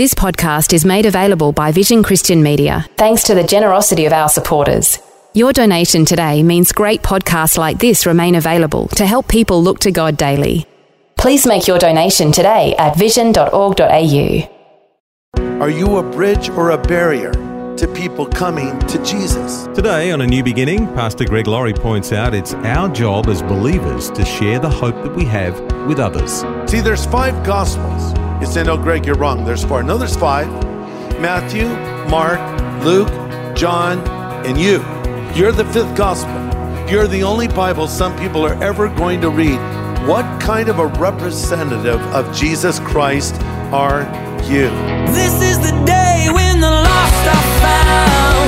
This podcast is made available by Vision Christian Media, thanks to the generosity of our supporters. Your donation today means great podcasts like this remain available to help people look to God daily. Please make your donation today at vision.org.au. Are you a bridge or a barrier to people coming to Jesus? Today on A New Beginning, Pastor Greg Laurie points out it's our job as believers to share the hope that we have with others. See, there's five gospels. You say, no, Greg, you're wrong. There's four. No, there's five Matthew, Mark, Luke, John, and you. You're the fifth gospel. You're the only Bible some people are ever going to read. What kind of a representative of Jesus Christ are you? This is the day when the lost are found.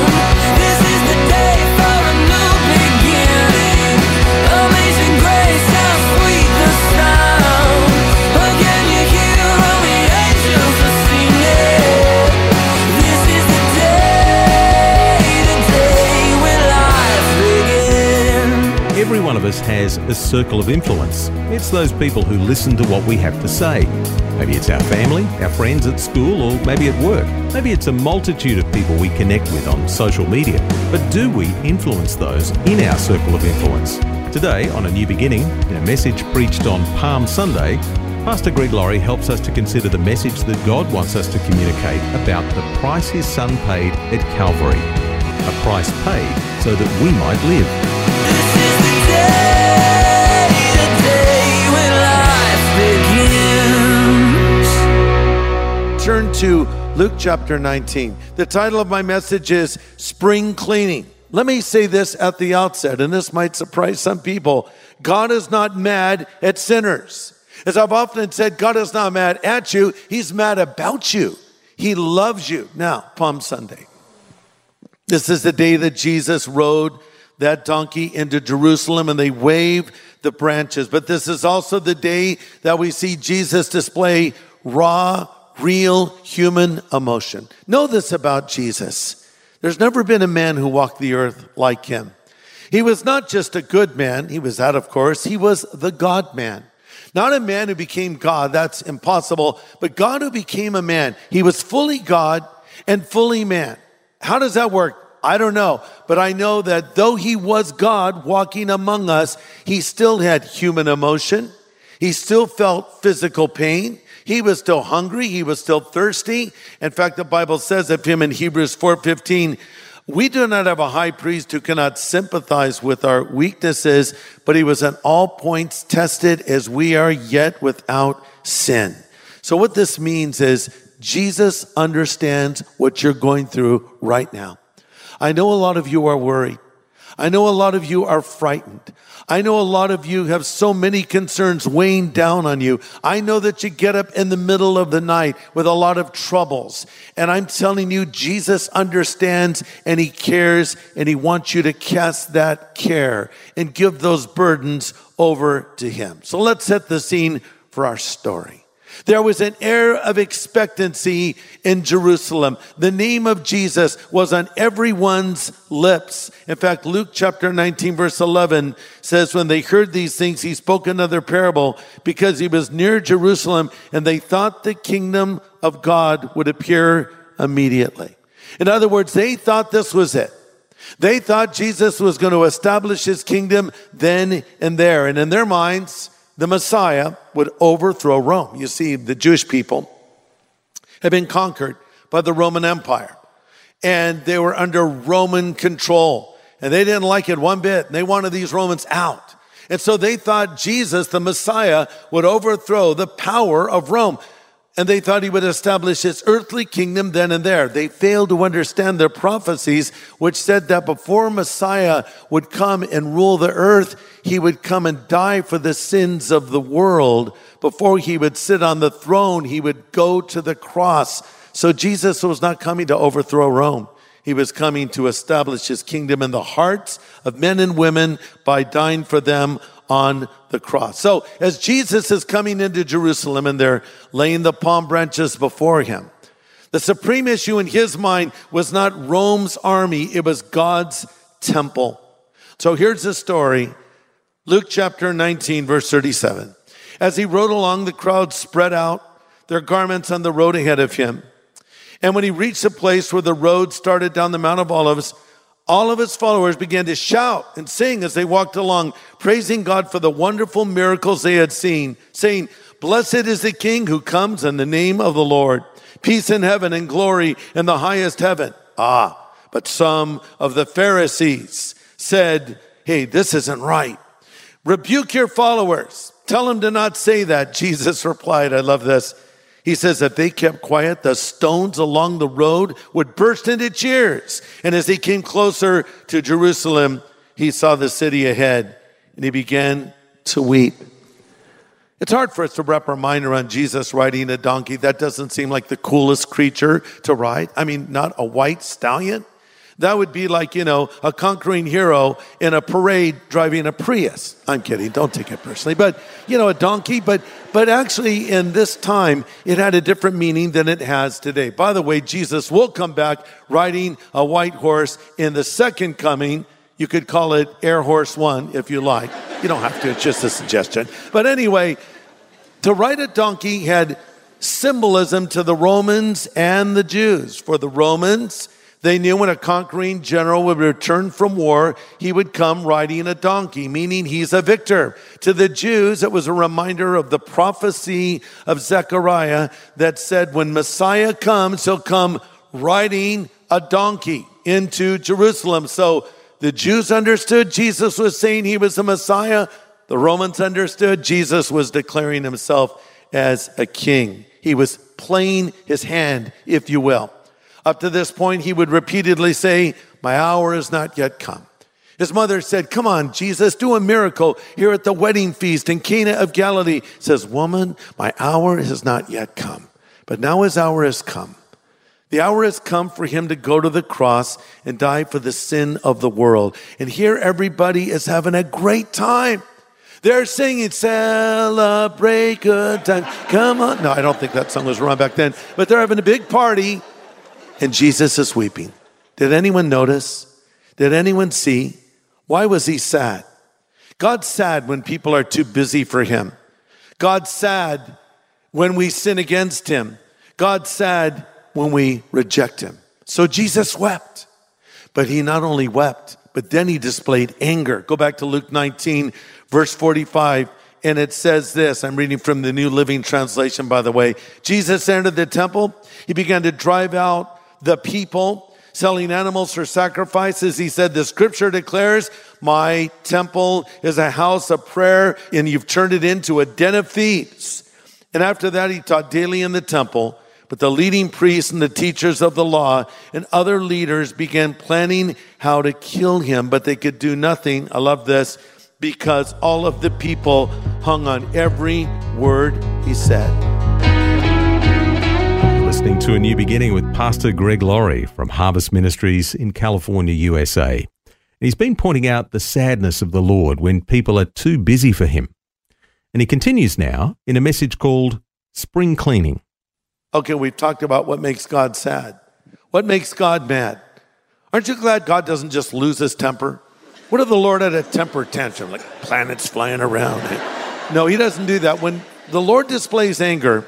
Circle of influence. It's those people who listen to what we have to say. Maybe it's our family, our friends at school, or maybe at work. Maybe it's a multitude of people we connect with on social media. But do we influence those in our circle of influence? Today, on A New Beginning, in a message preached on Palm Sunday, Pastor Greg Laurie helps us to consider the message that God wants us to communicate about the price His Son paid at Calvary. A price paid so that we might live. To Luke chapter 19. The title of my message is Spring Cleaning. Let me say this at the outset, and this might surprise some people. God is not mad at sinners. As I've often said, God is not mad at you, He's mad about you. He loves you. Now, Palm Sunday. This is the day that Jesus rode that donkey into Jerusalem and they wave the branches. But this is also the day that we see Jesus display raw, real human emotion. Know this about Jesus. There's never been a man who walked the earth like him. He was not just a good man, he was that, of course, he was the God man. Not a man who became God, that's impossible, but God who became a man. He was fully God and fully man. How does that work? I don't know, but I know that though he was God walking among us, he still had human emotion. He still felt physical pain. He was still hungry. He was still thirsty. In fact, the Bible says of him in Hebrews 4:15, we do not have a high priest who cannot sympathize with our weaknesses, but he was at all points tested as we are yet without sin. So what this means is Jesus understands what you're going through right now. I know a lot of you are worried. I know a lot of you are frightened. I know a lot of you have so many concerns weighing down on you. I know that you get up in the middle of the night with a lot of troubles. And I'm telling you, Jesus understands and he cares and he wants you to cast that care and give those burdens over to him. So let's set the scene for our story. There was an air of expectancy in Jerusalem. The name of Jesus was on everyone's lips. In fact, Luke chapter 19, verse 11 says, When they heard these things, he spoke another parable because he was near Jerusalem and they thought the kingdom of God would appear immediately. In other words, they thought this was it. They thought Jesus was going to establish his kingdom then and there. And in their minds, the Messiah would overthrow Rome. You see, the Jewish people had been conquered by the Roman Empire and they were under Roman control and they didn't like it one bit. They wanted these Romans out. And so they thought Jesus, the Messiah, would overthrow the power of Rome. And they thought he would establish his earthly kingdom then and there. They failed to understand their prophecies, which said that before Messiah would come and rule the earth, he would come and die for the sins of the world. Before he would sit on the throne, he would go to the cross. So Jesus was not coming to overthrow Rome. He was coming to establish his kingdom in the hearts of men and women by dying for them on the cross. So as Jesus is coming into Jerusalem and they're laying the palm branches before him, the supreme issue in his mind was not Rome's army, it was God's temple. So here's the story Luke chapter 19, verse 37. As he rode along, the crowd spread out their garments on the road ahead of him. And when he reached the place where the road started down the Mount of Olives, all of his followers began to shout and sing as they walked along, praising God for the wonderful miracles they had seen, saying, Blessed is the King who comes in the name of the Lord. Peace in heaven and glory in the highest heaven. Ah, but some of the Pharisees said, Hey, this isn't right. Rebuke your followers. Tell them to not say that. Jesus replied, I love this. He says, if they kept quiet, the stones along the road would burst into cheers. And as he came closer to Jerusalem, he saw the city ahead and he began to weep. It's hard for us to wrap our mind around Jesus riding a donkey. That doesn't seem like the coolest creature to ride. I mean, not a white stallion. That would be like, you know, a conquering hero in a parade driving a Prius. I'm kidding, don't take it personally. But, you know, a donkey, but but actually in this time it had a different meaning than it has today. By the way, Jesus will come back riding a white horse in the second coming. You could call it Air Horse 1 if you like. You don't have to, it's just a suggestion. But anyway, to ride a donkey had symbolism to the Romans and the Jews. For the Romans, they knew when a conquering general would return from war, he would come riding a donkey, meaning he's a victor. To the Jews, it was a reminder of the prophecy of Zechariah that said, when Messiah comes, he'll come riding a donkey into Jerusalem. So the Jews understood Jesus was saying he was the Messiah. The Romans understood Jesus was declaring himself as a king. He was playing his hand, if you will. Up to this point, he would repeatedly say, My hour is not yet come. His mother said, Come on, Jesus, do a miracle here at the wedding feast in Cana of Galilee. He says, Woman, my hour has not yet come, but now his hour has come. The hour has come for him to go to the cross and die for the sin of the world. And here everybody is having a great time. They're singing, celebrate good time. Come on. No, I don't think that song was around back then, but they're having a big party and Jesus is weeping. Did anyone notice? Did anyone see? Why was he sad? God's sad when people are too busy for him. God's sad when we sin against him. God's sad when we reject him. So Jesus wept. But he not only wept, but then he displayed anger. Go back to Luke 19, verse 45, and it says this. I'm reading from the New Living Translation, by the way. Jesus entered the temple. He began to drive out the people selling animals for sacrifices. He said, The scripture declares, My temple is a house of prayer, and you've turned it into a den of thieves. And after that, he taught daily in the temple. But the leading priests and the teachers of the law and other leaders began planning how to kill him, but they could do nothing. I love this because all of the people hung on every word he said listening to A New Beginning with Pastor Greg Laurie from Harvest Ministries in California, USA. And he's been pointing out the sadness of the Lord when people are too busy for him. And he continues now in a message called Spring Cleaning. Okay, we've talked about what makes God sad. What makes God mad? Aren't you glad God doesn't just lose his temper? What if the Lord had a temper tantrum, like planets flying around? No, he doesn't do that. When the Lord displays anger,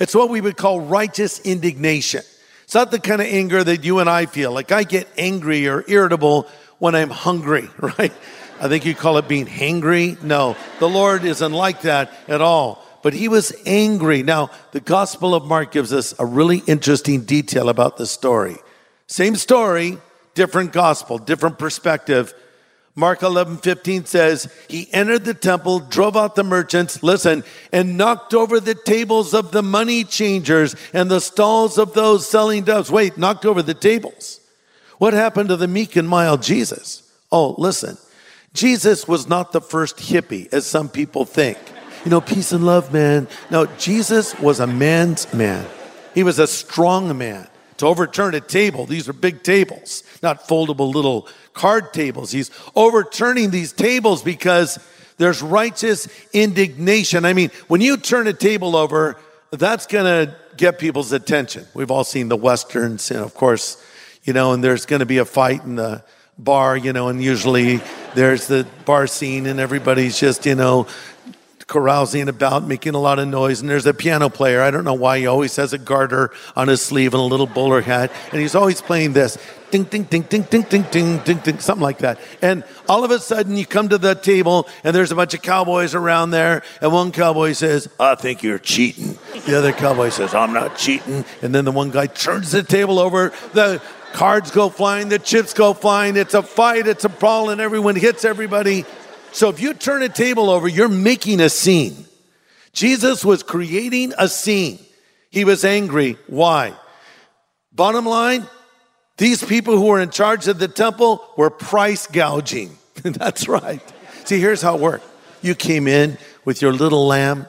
it's what we would call righteous indignation. It's not the kind of anger that you and I feel. Like I get angry or irritable when I'm hungry, right? I think you call it being hangry. No, the Lord isn't like that at all. But he was angry. Now, the Gospel of Mark gives us a really interesting detail about the story. Same story, different gospel, different perspective. Mark 11, 15 says, He entered the temple, drove out the merchants, listen, and knocked over the tables of the money changers and the stalls of those selling doves. Wait, knocked over the tables. What happened to the meek and mild Jesus? Oh, listen, Jesus was not the first hippie, as some people think. You know, peace and love, man. No, Jesus was a man's man. He was a strong man to overturn a table. These are big tables, not foldable little card tables. He's overturning these tables because there's righteous indignation. I mean, when you turn a table over, that's going to get people's attention. We've all seen the westerns, and of course, you know, and there's going to be a fight in the bar, you know, and usually there's the bar scene and everybody's just, you know, carousing about, making a lot of noise. And there's a piano player. I don't know why he always has a garter on his sleeve and a little bowler hat. And he's always playing this ding, ding, ding, ding, ding, ding, ding, ding, ding, something like that. And all of a sudden you come to the table and there's a bunch of cowboys around there. And one cowboy says, I think you're cheating. The other cowboy says, I'm not cheating. And then the one guy turns the table over. The cards go flying, the chips go flying. It's a fight, it's a brawl, and everyone hits everybody. So if you turn a table over, you're making a scene. Jesus was creating a scene. He was angry. Why? Bottom line, these people who were in charge of the temple were price gouging. That's right. See, here's how it worked. You came in with your little lamb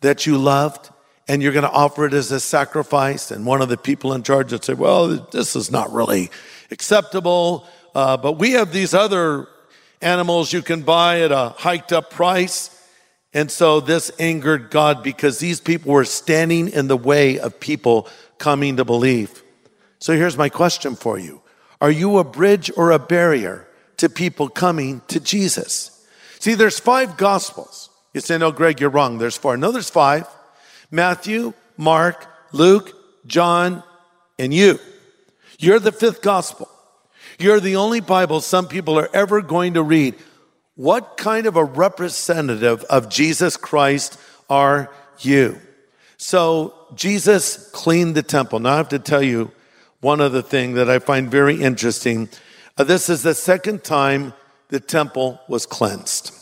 that you loved, and you're going to offer it as a sacrifice. And one of the people in charge would say, Well, this is not really acceptable, uh, but we have these other animals you can buy at a hiked up price. And so this angered God because these people were standing in the way of people coming to believe. So here's my question for you Are you a bridge or a barrier to people coming to Jesus? See, there's five gospels. You say, no, Greg, you're wrong. There's four. No, there's five Matthew, Mark, Luke, John, and you. You're the fifth gospel. You're the only Bible some people are ever going to read. What kind of a representative of Jesus Christ are you? So, Jesus cleaned the temple. Now, I have to tell you one other thing that I find very interesting. Uh, this is the second time the temple was cleansed.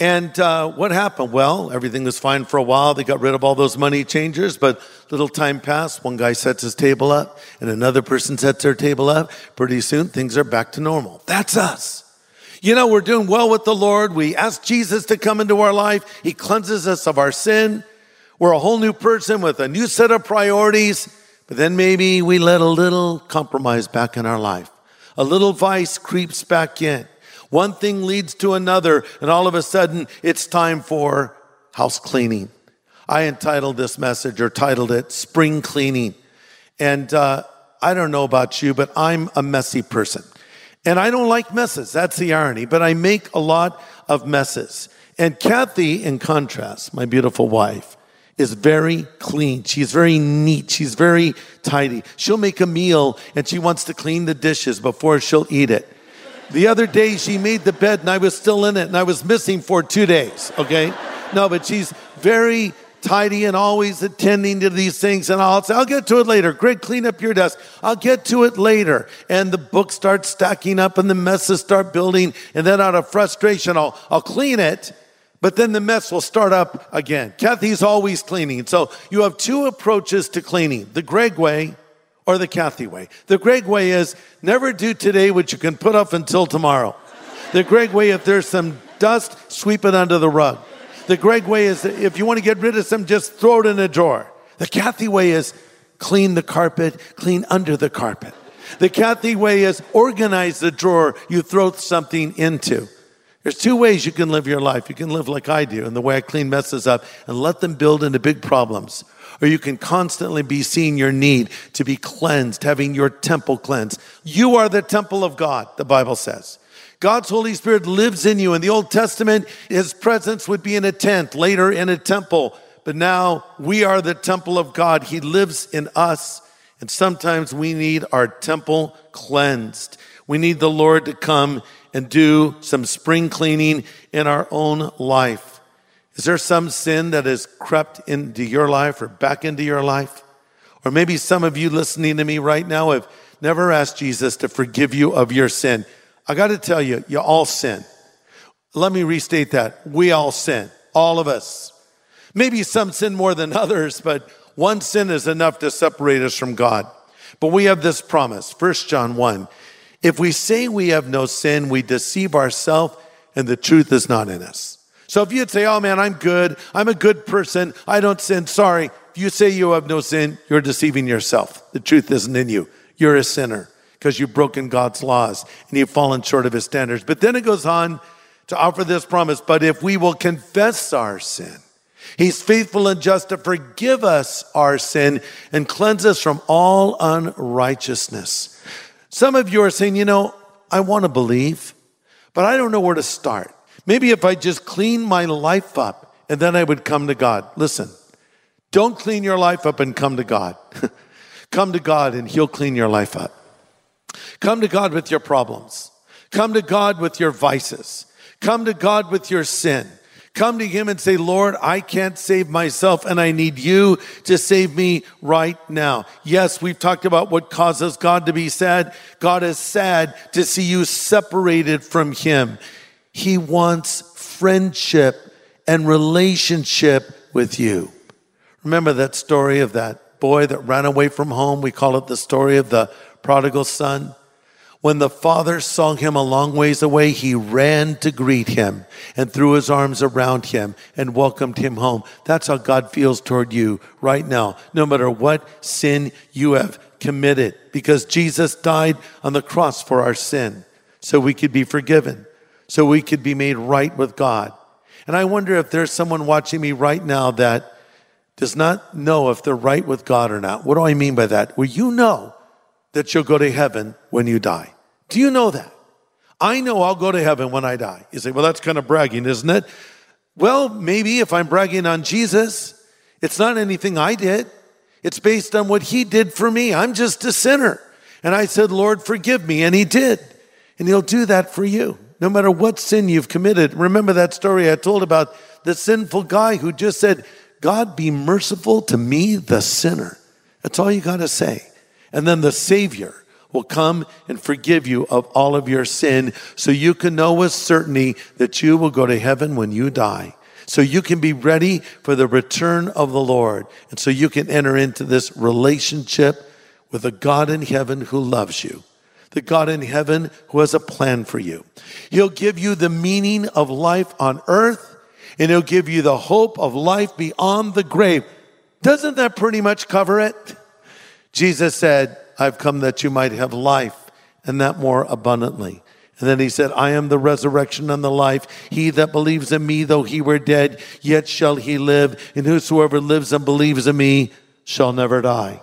And uh, what happened? Well, everything was fine for a while. They got rid of all those money changers, but little time passed. One guy sets his table up, and another person sets their table up. Pretty soon, things are back to normal. That's us. You know, we're doing well with the Lord. We ask Jesus to come into our life. He cleanses us of our sin. We're a whole new person with a new set of priorities. But then maybe we let a little compromise back in our life. A little vice creeps back in. One thing leads to another, and all of a sudden it's time for house cleaning. I entitled this message or titled it Spring Cleaning. And uh, I don't know about you, but I'm a messy person. And I don't like messes. That's the irony. But I make a lot of messes. And Kathy, in contrast, my beautiful wife, is very clean. She's very neat. She's very tidy. She'll make a meal and she wants to clean the dishes before she'll eat it. The other day she made the bed and I was still in it and I was missing for two days, okay? No, but she's very tidy and always attending to these things. And I'll say, I'll get to it later. Greg, clean up your desk. I'll get to it later. And the books start stacking up and the messes start building. And then out of frustration, I'll, I'll clean it. But then the mess will start up again. Kathy's always cleaning. So you have two approaches to cleaning the Greg way or the Kathy way. The Greg way is never do today what you can put off until tomorrow. The Greg way, if there's some dust, sweep it under the rug. The Greg way is if you want to get rid of some, just throw it in a drawer. The Kathy way is clean the carpet, clean under the carpet. The Kathy way is organize the drawer you throw something into. There's two ways you can live your life. You can live like I do, and the way I clean messes up and let them build into big problems or you can constantly be seeing your need to be cleansed, having your temple cleansed. You are the temple of God, the Bible says. God's Holy Spirit lives in you. In the Old Testament, his presence would be in a tent, later in a temple. But now we are the temple of God. He lives in us. And sometimes we need our temple cleansed. We need the Lord to come and do some spring cleaning in our own life. Is there some sin that has crept into your life or back into your life? Or maybe some of you listening to me right now have never asked Jesus to forgive you of your sin. I got to tell you, you all sin. Let me restate that. We all sin, all of us. Maybe some sin more than others, but one sin is enough to separate us from God. But we have this promise, 1 John 1. If we say we have no sin, we deceive ourselves and the truth is not in us. So if you'd say, oh man, I'm good, I'm a good person, I don't sin, sorry. If you say you have no sin, you're deceiving yourself. The truth isn't in you. You're a sinner because you've broken God's laws and you've fallen short of his standards. But then it goes on to offer this promise, but if we will confess our sin, He's faithful and just to forgive us our sin and cleanse us from all unrighteousness. Some of you are saying, you know, I want to believe, but I don't know where to start. Maybe if I just clean my life up and then I would come to God. Listen, don't clean your life up and come to God. come to God and He'll clean your life up. Come to God with your problems. Come to God with your vices. Come to God with your sin. Come to Him and say, Lord, I can't save myself and I need you to save me right now. Yes, we've talked about what causes God to be sad. God is sad to see you separated from Him. He wants friendship and relationship with you. Remember that story of that boy that ran away from home? We call it the story of the prodigal son. When the father saw him a long ways away, he ran to greet him and threw his arms around him and welcomed him home. That's how God feels toward you right now, no matter what sin you have committed, because Jesus died on the cross for our sin so we could be forgiven, so we could be made right with God. And I wonder if there's someone watching me right now that does not know if they're right with God or not. What do I mean by that? Well, you know that you'll go to heaven when you die. Do you know that? I know I'll go to heaven when I die. You say, well, that's kind of bragging, isn't it? Well, maybe if I'm bragging on Jesus, it's not anything I did. It's based on what he did for me. I'm just a sinner. And I said, Lord, forgive me. And he did. And he'll do that for you, no matter what sin you've committed. Remember that story I told about the sinful guy who just said, God, be merciful to me, the sinner. That's all you got to say. And then the Savior will come and forgive you of all of your sin so you can know with certainty that you will go to heaven when you die. So you can be ready for the return of the Lord. And so you can enter into this relationship with a God in heaven who loves you. The God in heaven who has a plan for you. He'll give you the meaning of life on earth and he'll give you the hope of life beyond the grave. Doesn't that pretty much cover it? Jesus said, I've come that you might have life and that more abundantly. And then he said, I am the resurrection and the life. He that believes in me, though he were dead, yet shall he live. And whosoever lives and believes in me shall never die.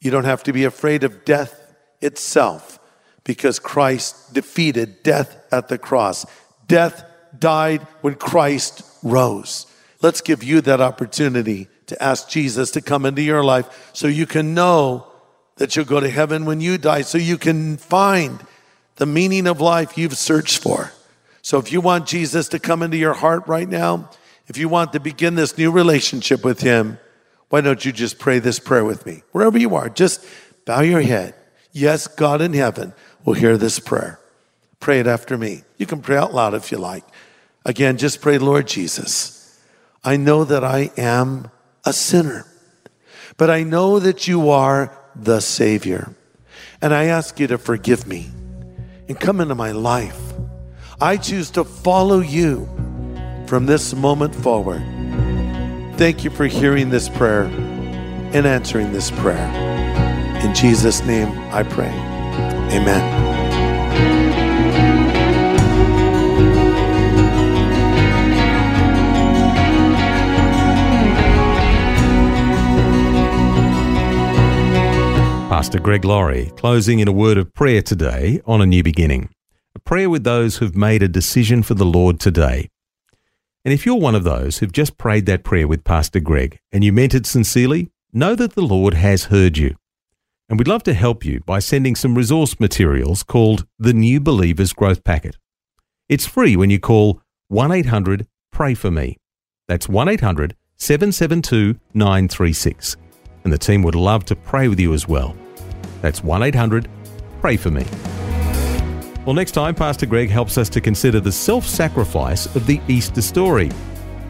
You don't have to be afraid of death itself because Christ defeated death at the cross. Death died when Christ rose. Let's give you that opportunity to ask Jesus to come into your life so you can know that you'll go to heaven when you die, so you can find the meaning of life you've searched for. So if you want Jesus to come into your heart right now, if you want to begin this new relationship with Him, why don't you just pray this prayer with me? Wherever you are, just bow your head. Yes, God in heaven will hear this prayer. Pray it after me. You can pray out loud if you like. Again, just pray, Lord Jesus, I know that I am a sinner, but I know that you are the Savior. And I ask you to forgive me and come into my life. I choose to follow you from this moment forward. Thank you for hearing this prayer and answering this prayer. In Jesus' name I pray. Amen. Pastor Greg Laurie, closing in a word of prayer today on a new beginning. A prayer with those who've made a decision for the Lord today. And if you're one of those who've just prayed that prayer with Pastor Greg and you meant it sincerely, know that the Lord has heard you. And we'd love to help you by sending some resource materials called the New Believers Growth Packet. It's free when you call 1 800 Pray For Me. That's 1 800 772 936. And the team would love to pray with you as well. That's 1 800 Pray For Me. Well, next time, Pastor Greg helps us to consider the self sacrifice of the Easter story.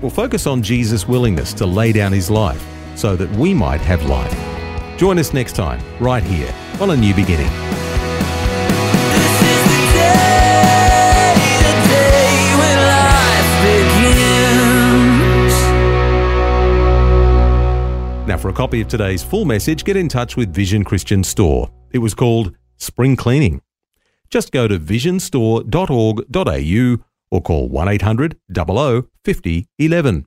We'll focus on Jesus' willingness to lay down his life so that we might have life. Join us next time, right here on A New Beginning. Now, for a copy of today's full message, get in touch with Vision Christian Store. It was called Spring Cleaning. Just go to visionstore.org.au or call 1 800 00 50 11.